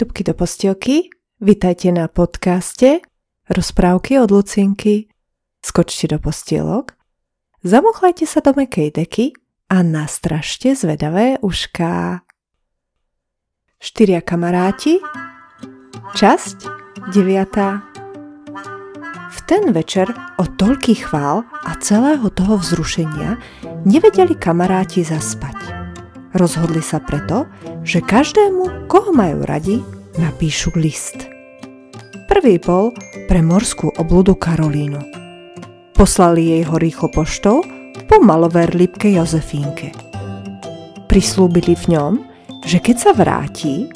dubky do postielky, vitajte na podcaste Rozprávky od Lucinky. Skočte do postielok, zamuchlajte sa do mekej deky a nastražte zvedavé ušká. Štyria kamaráti, časť 9. V ten večer od toľkých chvál a celého toho vzrušenia nevedeli kamaráti zaspať. Rozhodli sa preto, že každému, koho majú radi, napíšu list. Prvý bol pre morskú obludu Karolínu. Poslali jej ho rýchlo poštou po maloverlípke Jozefínke. Prislúbili v ňom, že keď sa vráti,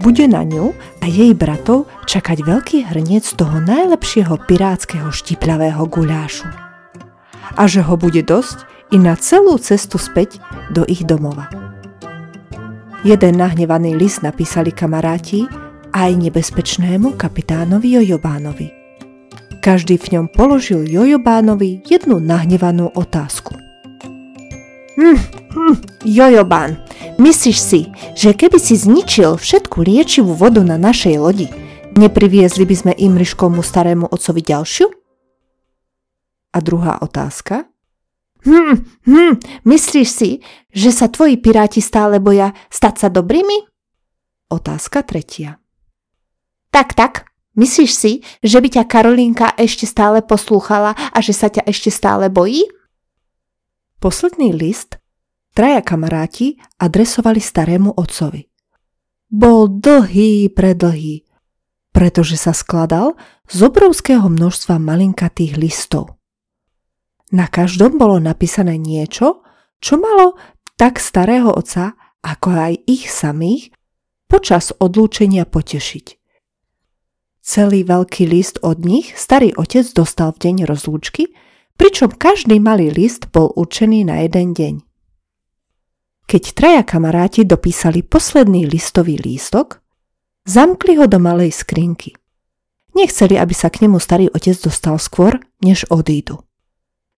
bude na ňu a jej bratov čakať veľký hrniec toho najlepšieho pirátskeho štipľavého guľášu. A že ho bude dosť i na celú cestu späť do ich domova. Jeden nahnevaný list napísali kamaráti aj nebezpečnému kapitánovi Jojobánovi. Každý v ňom položil Jojobánovi jednu nahnevanú otázku. Hm, hm, Jojobán, myslíš si, že keby si zničil všetku liečivú vodu na našej lodi, nepriviezli by sme Imriškomu starému otcovi ďalšiu? A druhá otázka. Hm, hm, myslíš si, že sa tvoji piráti stále boja stať sa dobrými? Otázka tretia. Tak, tak, myslíš si, že by ťa Karolínka ešte stále poslúchala a že sa ťa ešte stále bojí? Posledný list traja kamaráti adresovali starému otcovi. Bol dlhý, predlhý, pretože sa skladal z obrovského množstva malinkatých listov. Na každom bolo napísané niečo, čo malo tak starého otca, ako aj ich samých, počas odlúčenia potešiť. Celý veľký list od nich starý otec dostal v deň rozlúčky, pričom každý malý list bol určený na jeden deň. Keď traja kamaráti dopísali posledný listový lístok, zamkli ho do malej skrinky. Nechceli, aby sa k nemu starý otec dostal skôr, než odídu.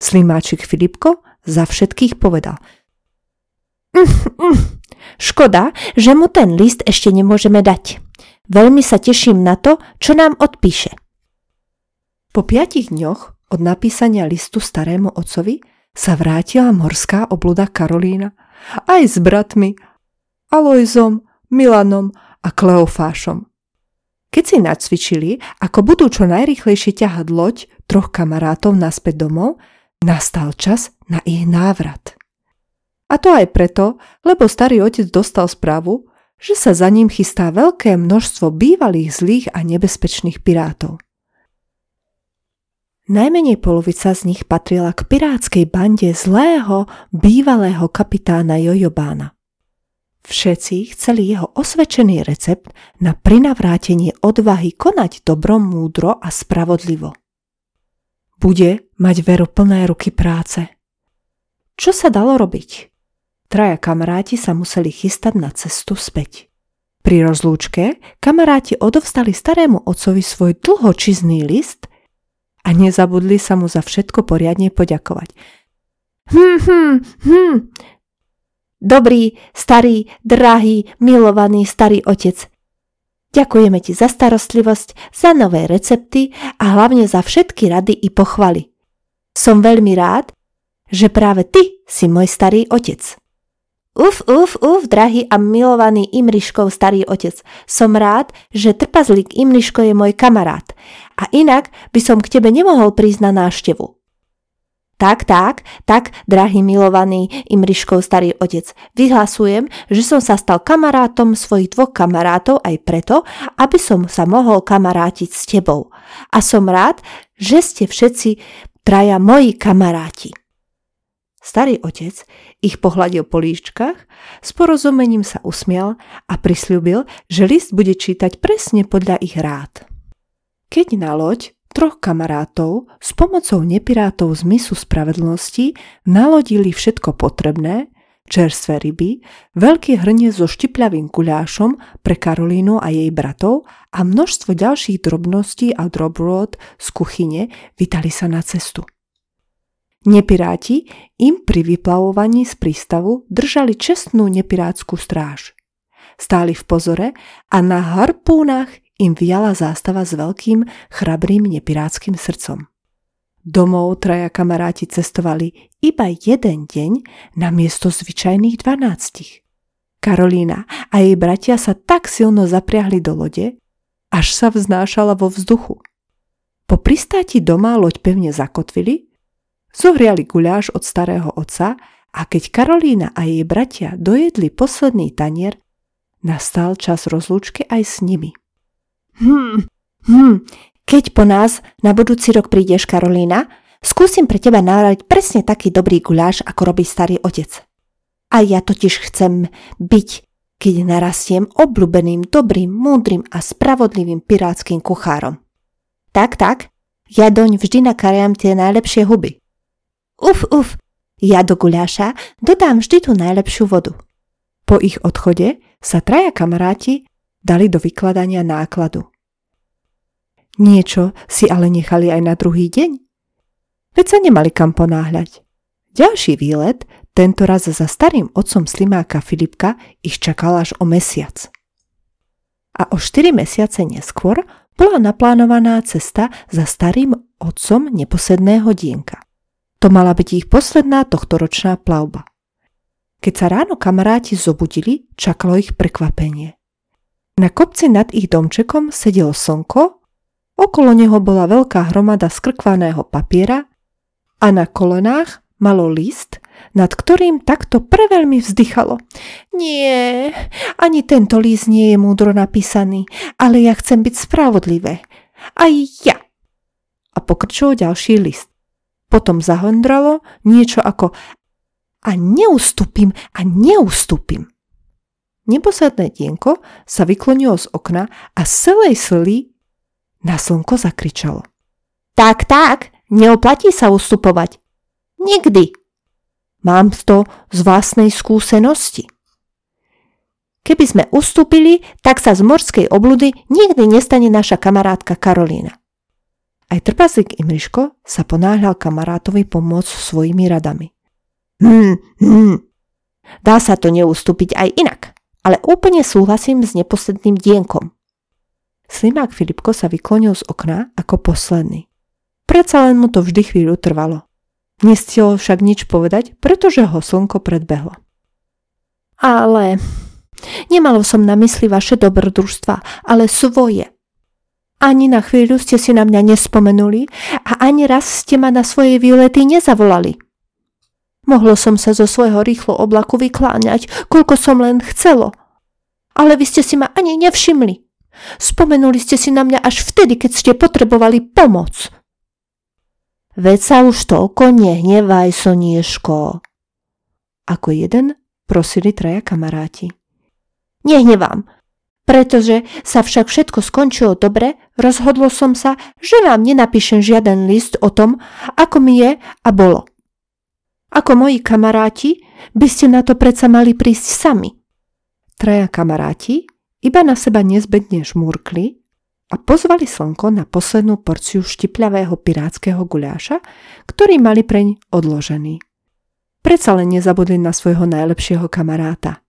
Slimáčik Filipko za všetkých povedal. Mm, mm, škoda, že mu ten list ešte nemôžeme dať. Veľmi sa teším na to, čo nám odpíše. Po piatich dňoch od napísania listu starému otcovi sa vrátila morská obluda Karolína aj s bratmi Alojzom, Milanom a Kleofášom. Keď si nacvičili, ako budú čo najrychlejšie ťahať loď troch kamarátov naspäť domov, nastal čas na ich návrat. A to aj preto, lebo starý otec dostal správu, že sa za ním chystá veľké množstvo bývalých zlých a nebezpečných pirátov. Najmenej polovica z nich patrila k pirátskej bande zlého, bývalého kapitána Jojobána. Všetci chceli jeho osvedčený recept na prinavrátenie odvahy konať dobro, múdro a spravodlivo. Bude mať veru plné ruky práce. Čo sa dalo robiť? Traja kamaráti sa museli chystať na cestu späť. Pri rozlúčke kamaráti odovstali starému otcovi svoj dlhočizný list a nezabudli sa mu za všetko poriadne poďakovať. Hm, hm, hm. Dobrý, starý, drahý, milovaný starý otec. Ďakujeme ti za starostlivosť, za nové recepty a hlavne za všetky rady i pochvaly. Som veľmi rád, že práve ty si môj starý otec. Uf, uf, uf, drahý a milovaný Imriškov starý otec. Som rád, že trpazlík Imriško je môj kamarát. A inak by som k tebe nemohol prísť na náštevu. Tak, tak, tak, drahý milovaný Imriškov starý otec, vyhlasujem, že som sa stal kamarátom svojich dvoch kamarátov aj preto, aby som sa mohol kamarátiť s tebou. A som rád, že ste všetci traja moji kamaráti. Starý otec ich pohľadil po líščkach, s porozumením sa usmial a prisľúbil, že list bude čítať presne podľa ich rád. Keď na loď troch kamarátov s pomocou nepirátov z misu spravedlnosti nalodili všetko potrebné, čerstvé ryby, veľký hrnie so štipľavým kuľášom pre Karolínu a jej bratov a množstvo ďalších drobností a drobrod z kuchyne vydali sa na cestu. Nepiráti im pri vyplavovaní z prístavu držali čestnú nepirátsku stráž. Stáli v pozore a na harpúnach im viala zástava s veľkým, chrabrým, nepirátským srdcom. Domov traja kamaráti cestovali iba jeden deň na miesto zvyčajných dvanáctich. Karolína a jej bratia sa tak silno zapriahli do lode, až sa vznášala vo vzduchu. Po pristáti doma loď pevne zakotvili, zohriali guľáš od starého otca a keď Karolína a jej bratia dojedli posledný tanier, nastal čas rozlúčky aj s nimi. Hm, hm, keď po nás na budúci rok prídeš, Karolína, skúsim pre teba nárať presne taký dobrý guláš, ako robí starý otec. A ja totiž chcem byť, keď narastiem obľúbeným, dobrým, múdrym a spravodlivým pirátským kuchárom. Tak, tak, ja doň vždy nakariam tie najlepšie huby. Uf, uf, ja do guľáša dodám vždy tú najlepšiu vodu. Po ich odchode sa traja kamaráti dali do vykladania nákladu. Niečo si ale nechali aj na druhý deň. Veď sa nemali kam ponáhľať. Ďalší výlet, tento raz za starým otcom Slimáka Filipka, ich čakal až o mesiac. A o 4 mesiace neskôr bola naplánovaná cesta za starým otcom neposedného dienka. To mala byť ich posledná tohtoročná plavba. Keď sa ráno kamaráti zobudili, čakalo ich prekvapenie. Na kopci nad ich domčekom sedelo slnko Okolo neho bola veľká hromada skrkvaného papiera a na kolenách malo list, nad ktorým takto preveľmi vzdychalo. Nie, ani tento list nie je múdro napísaný, ale ja chcem byť spravodlivé. Aj ja. A pokrčilo ďalší list. Potom zahondralo niečo ako a neustúpim a neustúpim. Neposadné dienko sa vyklonilo z okna a z celej sily na slnko zakričalo. Tak, tak, neoplatí sa ustupovať. Nikdy. Mám to z vlastnej skúsenosti. Keby sme ustúpili, tak sa z morskej obludy nikdy nestane naša kamarátka Karolína. Aj trpazík Imriško sa ponáhľal kamarátovi pomôcť svojimi radami. Hm, hm. Dá sa to neustúpiť aj inak, ale úplne súhlasím s neposledným dienkom. Slimák Filipko sa vyklonil z okna ako posledný. Predsa len mu to vždy chvíľu trvalo. Nestiel však nič povedať, pretože ho slnko predbehlo. Ale nemalo som na mysli vaše dobrodružstva, ale svoje. Ani na chvíľu ste si na mňa nespomenuli a ani raz ste ma na svoje výlety nezavolali. Mohlo som sa zo svojho rýchlo oblaku vykláňať, koľko som len chcelo. Ale vy ste si ma ani nevšimli. Spomenuli ste si na mňa až vtedy, keď ste potrebovali pomoc. Veď sa už toľko nehnevaj, Sonieško. Ako jeden prosili traja kamaráti. Nehnevám, pretože sa však všetko skončilo dobre, rozhodlo som sa, že vám nenapíšem žiaden list o tom, ako mi je a bolo. Ako moji kamaráti, by ste na to predsa mali prísť sami. Traja kamaráti iba na seba nezbedne žmúrkli a pozvali slnko na poslednú porciu štipľavého pirátskeho guľáša, ktorý mali preň odložený. Predsa len nezabudli na svojho najlepšieho kamaráta.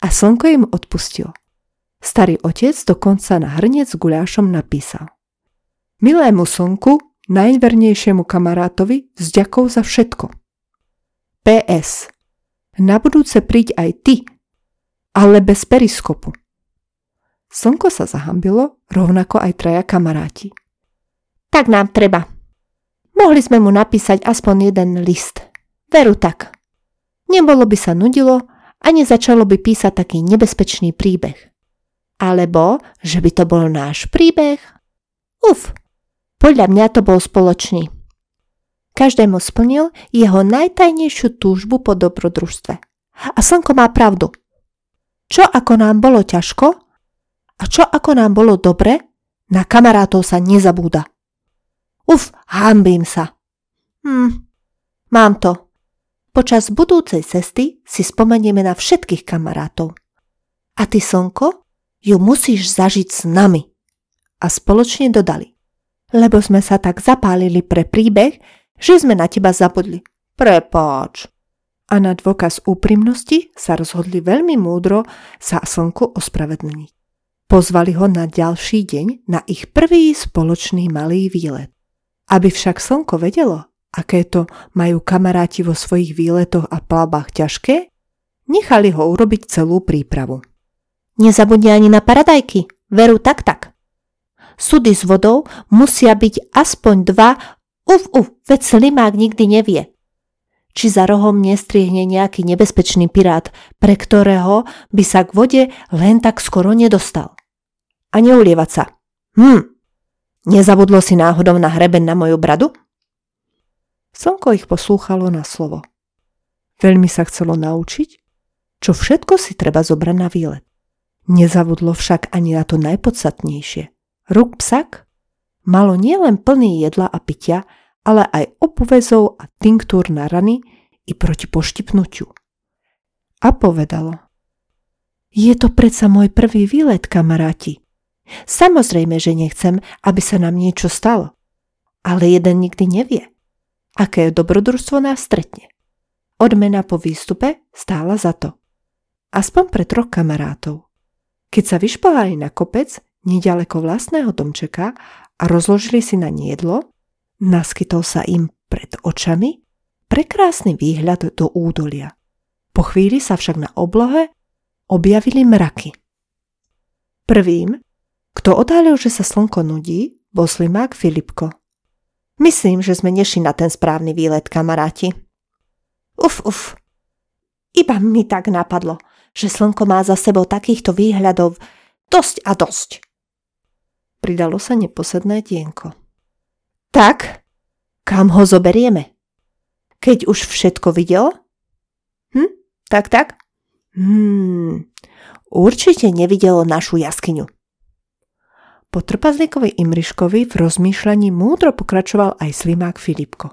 A slnko im odpustil. Starý otec dokonca na hrniec s guľášom napísal. Milému slnku, najvernejšiemu kamarátovi, vzďakov za všetko. PS. Na budúce príď aj ty, ale bez periskopu. Slnko sa zahambilo, rovnako aj traja kamaráti. Tak nám treba. Mohli sme mu napísať aspoň jeden list. Veru tak. Nebolo by sa nudilo a nezačalo by písať taký nebezpečný príbeh. Alebo, že by to bol náš príbeh. Uf, podľa mňa to bol spoločný. Každému splnil jeho najtajnejšiu túžbu po dobrodružstve. A slnko má pravdu. Čo ako nám bolo ťažko, a čo ako nám bolo dobre, na kamarátov sa nezabúda. Uf, hambím sa. Hm, mám to. Počas budúcej cesty si spomenieme na všetkých kamarátov. A ty, Slnko, ju musíš zažiť s nami. A spoločne dodali. Lebo sme sa tak zapálili pre príbeh, že sme na teba zabudli. Prepáč. A na dôkaz úprimnosti sa rozhodli veľmi múdro sa slnku ospravedlniť. Pozvali ho na ďalší deň na ich prvý spoločný malý výlet. Aby však slnko vedelo, aké to majú kamaráti vo svojich výletoch a plavbách ťažké, nechali ho urobiť celú prípravu. Nezabudni ani na paradajky, veru tak tak. Sudy s vodou musia byť aspoň dva, uf uf, veď slimák nikdy nevie. Či za rohom nestriehne nejaký nebezpečný pirát, pre ktorého by sa k vode len tak skoro nedostal. A neulievať sa. Hm, nezabudlo si náhodou na hreben na moju bradu? Slnko ich poslúchalo na slovo. Veľmi sa chcelo naučiť, čo všetko si treba zobrať na výlet. Nezabudlo však ani na to najpodstatnejšie. Ruk psak malo nielen plný jedla a pitia, ale aj opuvezov a tinktúr na rany i proti poštipnutiu. A povedalo. Je to predsa môj prvý výlet, kamaráti. Samozrejme, že nechcem, aby sa nám niečo stalo. Ale jeden nikdy nevie, aké dobrodružstvo nás stretne. Odmena po výstupe stála za to. Aspoň pre troch kamarátov. Keď sa vyšplhali na kopec, nedaleko vlastného domčeka a rozložili si na jedlo, Naskytol sa im pred očami prekrásny výhľad do údolia. Po chvíli sa však na oblohe objavili mraky. Prvým, kto odhalil, že sa slnko nudí, bol slimák Filipko. Myslím, že sme nešli na ten správny výlet, kamaráti. Uf, uf. Iba mi tak napadlo, že slnko má za sebou takýchto výhľadov dosť a dosť. Pridalo sa neposedné dienko. Tak, kam ho zoberieme? Keď už všetko videl? Hm, tak, tak. Hmm, určite nevidelo našu jaskyňu. Po trpazlíkovi Imriškovi v rozmýšľaní múdro pokračoval aj slimák Filipko.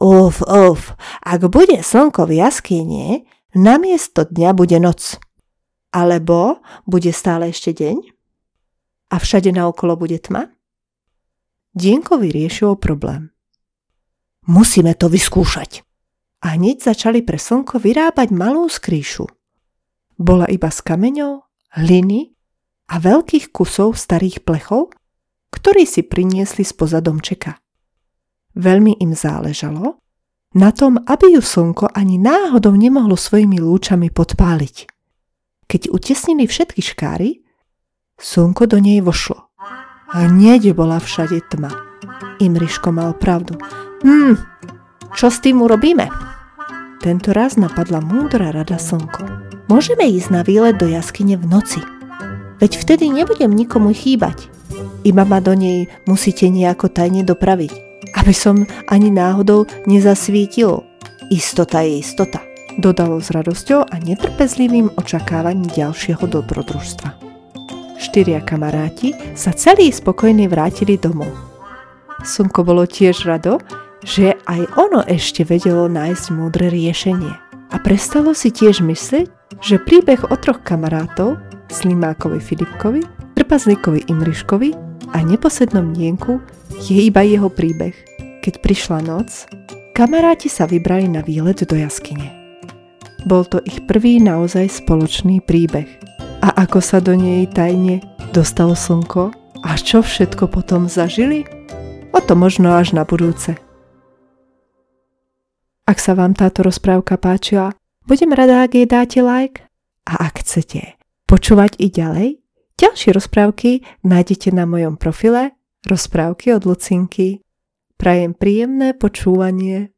Uf, uf, ak bude slnko v jaskyne, namiesto dňa bude noc. Alebo bude stále ešte deň? A všade naokolo bude tma? Dienko vyriešilo problém. Musíme to vyskúšať. A hneď začali pre slnko vyrábať malú skrýšu. Bola iba z kameňov, hliny a veľkých kusov starých plechov, ktorí si priniesli z domčeka. Veľmi im záležalo na tom, aby ju slnko ani náhodou nemohlo svojimi lúčami podpáliť. Keď utesnili všetky škáry, slnko do nej vošlo hneď bola všade tma. Imriško mal pravdu. Hm, čo s tým urobíme? Tento raz napadla múdra rada slnko. Môžeme ísť na výlet do jaskyne v noci. Veď vtedy nebudem nikomu chýbať. Iba ma do nej musíte nejako tajne dopraviť, aby som ani náhodou nezasvítil. Istota je istota, dodalo s radosťou a netrpezlivým očakávaním ďalšieho dobrodružstva štyria kamaráti sa celí spokojní vrátili domov. Slnko bolo tiež rado, že aj ono ešte vedelo nájsť múdre riešenie. A prestalo si tiež myslieť, že príbeh o troch kamarátov, Slimákovi Filipkovi, Trpazlíkovi Imriškovi a neposednom Nienku je iba jeho príbeh. Keď prišla noc, kamaráti sa vybrali na výlet do jaskyne. Bol to ich prvý naozaj spoločný príbeh a ako sa do nej tajne dostalo slnko a čo všetko potom zažili? O to možno až na budúce. Ak sa vám táto rozprávka páčila, budem rada, ak jej dáte like a ak chcete počúvať i ďalej, ďalšie rozprávky nájdete na mojom profile Rozprávky od Lucinky. Prajem príjemné počúvanie.